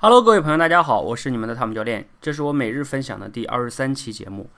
Hello，各位朋友，大家好，我是你们的汤姆教练，这是我每日分享的第二十三期节目。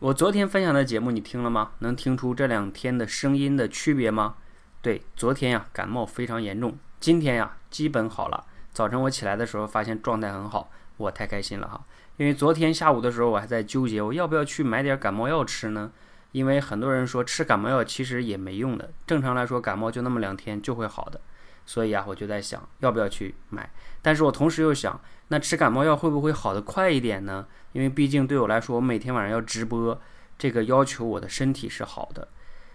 我昨天分享的节目你听了吗？能听出这两天的声音的区别吗？对，昨天呀感冒非常严重，今天呀基本好了。早晨我起来的时候发现状态很好，我太开心了哈。因为昨天下午的时候我还在纠结，我要不要去买点感冒药吃呢？因为很多人说吃感冒药其实也没用的，正常来说感冒就那么两天就会好的。所以啊，我就在想要不要去买，但是我同时又想，那吃感冒药会不会好的快一点呢？因为毕竟对我来说，我每天晚上要直播，这个要求我的身体是好的，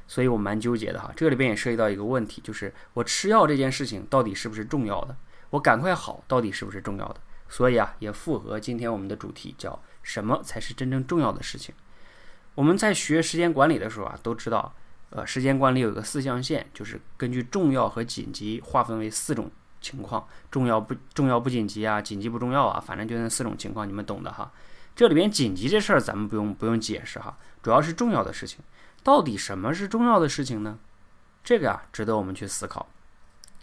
所以我蛮纠结的哈。这里边也涉及到一个问题，就是我吃药这件事情到底是不是重要的？我赶快好到底是不是重要的？所以啊，也符合今天我们的主题，叫什么才是真正重要的事情？我们在学时间管理的时候啊，都知道。呃，时间管理有一个四象限，就是根据重要和紧急划分为四种情况：重要不重要不紧急啊，紧急不重要啊，反正就那四种情况，你们懂的哈。这里边紧急这事儿咱们不用不用解释哈，主要是重要的事情。到底什么是重要的事情呢？这个啊，值得我们去思考。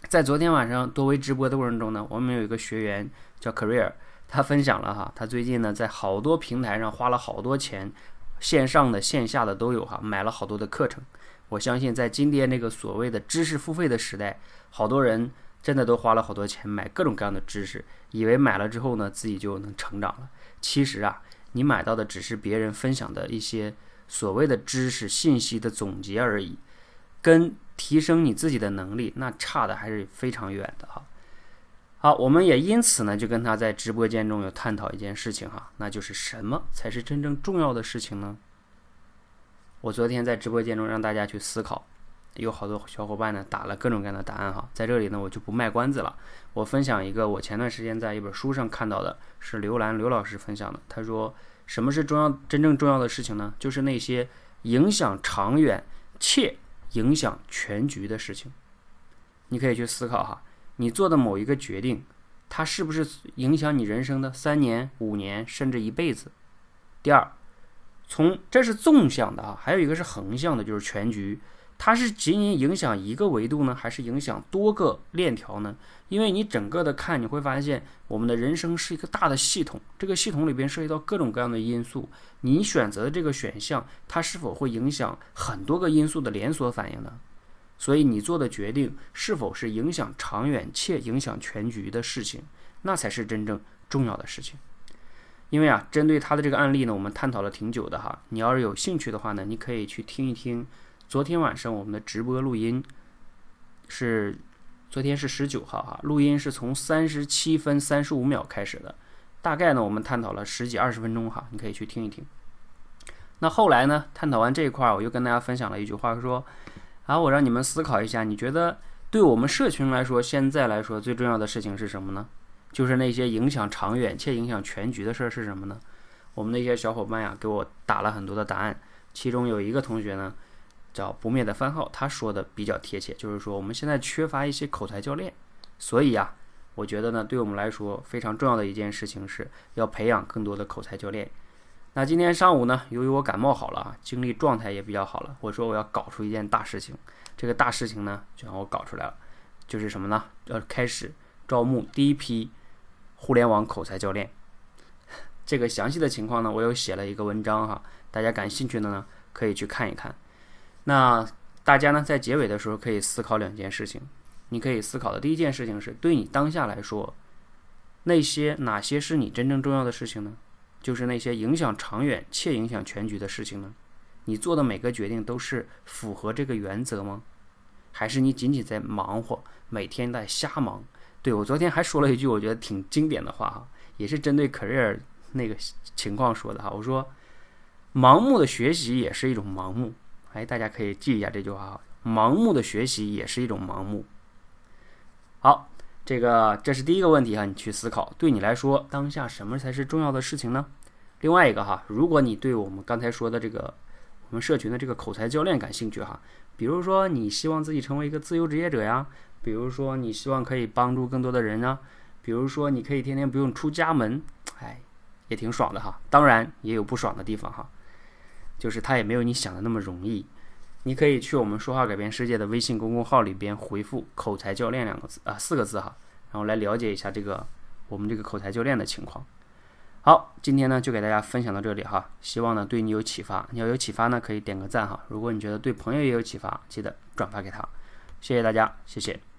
在昨天晚上多维直播的过程中呢，我们有一个学员叫 Career，他分享了哈，他最近呢在好多平台上花了好多钱，线上的线下的都有哈，买了好多的课程。我相信，在今天那个所谓的知识付费的时代，好多人真的都花了好多钱买各种各样的知识，以为买了之后呢，自己就能成长了。其实啊，你买到的只是别人分享的一些所谓的知识信息的总结而已，跟提升你自己的能力那差的还是非常远的哈。好，我们也因此呢，就跟他在直播间中有探讨一件事情哈，那就是什么才是真正重要的事情呢？我昨天在直播间中让大家去思考，有好多小伙伴呢打了各种各样的答案哈，在这里呢我就不卖关子了，我分享一个我前段时间在一本书上看到的，是刘兰刘老师分享的。他说，什么是重要真正重要的事情呢？就是那些影响长远且影响全局的事情。你可以去思考哈，你做的某一个决定，它是不是影响你人生的三年、五年甚至一辈子？第二。从这是纵向的啊，还有一个是横向的，就是全局。它是仅仅影响一个维度呢，还是影响多个链条呢？因为你整个的看，你会发现我们的人生是一个大的系统，这个系统里边涉及到各种各样的因素。你选择的这个选项，它是否会影响很多个因素的连锁反应呢？所以你做的决定是否是影响长远且影响全局的事情，那才是真正重要的事情。因为啊，针对他的这个案例呢，我们探讨了挺久的哈。你要是有兴趣的话呢，你可以去听一听昨天晚上我们的直播录音，是昨天是十九号哈，录音是从三十七分三十五秒开始的，大概呢我们探讨了十几二十分钟哈，你可以去听一听。那后来呢，探讨完这一块儿，我又跟大家分享了一句话，说啊，我让你们思考一下，你觉得对我们社群来说，现在来说最重要的事情是什么呢？就是那些影响长远且影响全局的事儿是什么呢？我们那些小伙伴呀，给我打了很多的答案。其中有一个同学呢，叫不灭的番号，他说的比较贴切，就是说我们现在缺乏一些口才教练。所以呀，我觉得呢，对我们来说非常重要的一件事情是要培养更多的口才教练。那今天上午呢，由于我感冒好了啊，精力状态也比较好了，我说我要搞出一件大事情。这个大事情呢，就让我搞出来了，就是什么呢？要开始招募第一批。互联网口才教练，这个详细的情况呢，我有写了一个文章哈，大家感兴趣的呢可以去看一看。那大家呢在结尾的时候可以思考两件事情，你可以思考的第一件事情是对你当下来说，那些哪些是你真正重要的事情呢？就是那些影响长远且影响全局的事情呢？你做的每个决定都是符合这个原则吗？还是你仅仅在忙活，每天在瞎忙？对我昨天还说了一句我觉得挺经典的话哈，也是针对 career 那个情况说的哈。我说，盲目的学习也是一种盲目。哎，大家可以记一下这句话哈，盲目的学习也是一种盲目。好，这个这是第一个问题哈，你去思考，对你来说当下什么才是重要的事情呢？另外一个哈，如果你对我们刚才说的这个我们社群的这个口才教练感兴趣哈，比如说你希望自己成为一个自由职业者呀。比如说，你希望可以帮助更多的人呢？比如说，你可以天天不用出家门，哎，也挺爽的哈。当然，也有不爽的地方哈，就是它也没有你想的那么容易。你可以去我们说话改变世界的微信公众号里边回复“口才教练”两个字啊，四个字哈，然后来了解一下这个我们这个口才教练的情况。好，今天呢就给大家分享到这里哈，希望呢对你有启发。你要有启发呢，可以点个赞哈。如果你觉得对朋友也有启发，记得转发给他。谢谢大家，谢谢。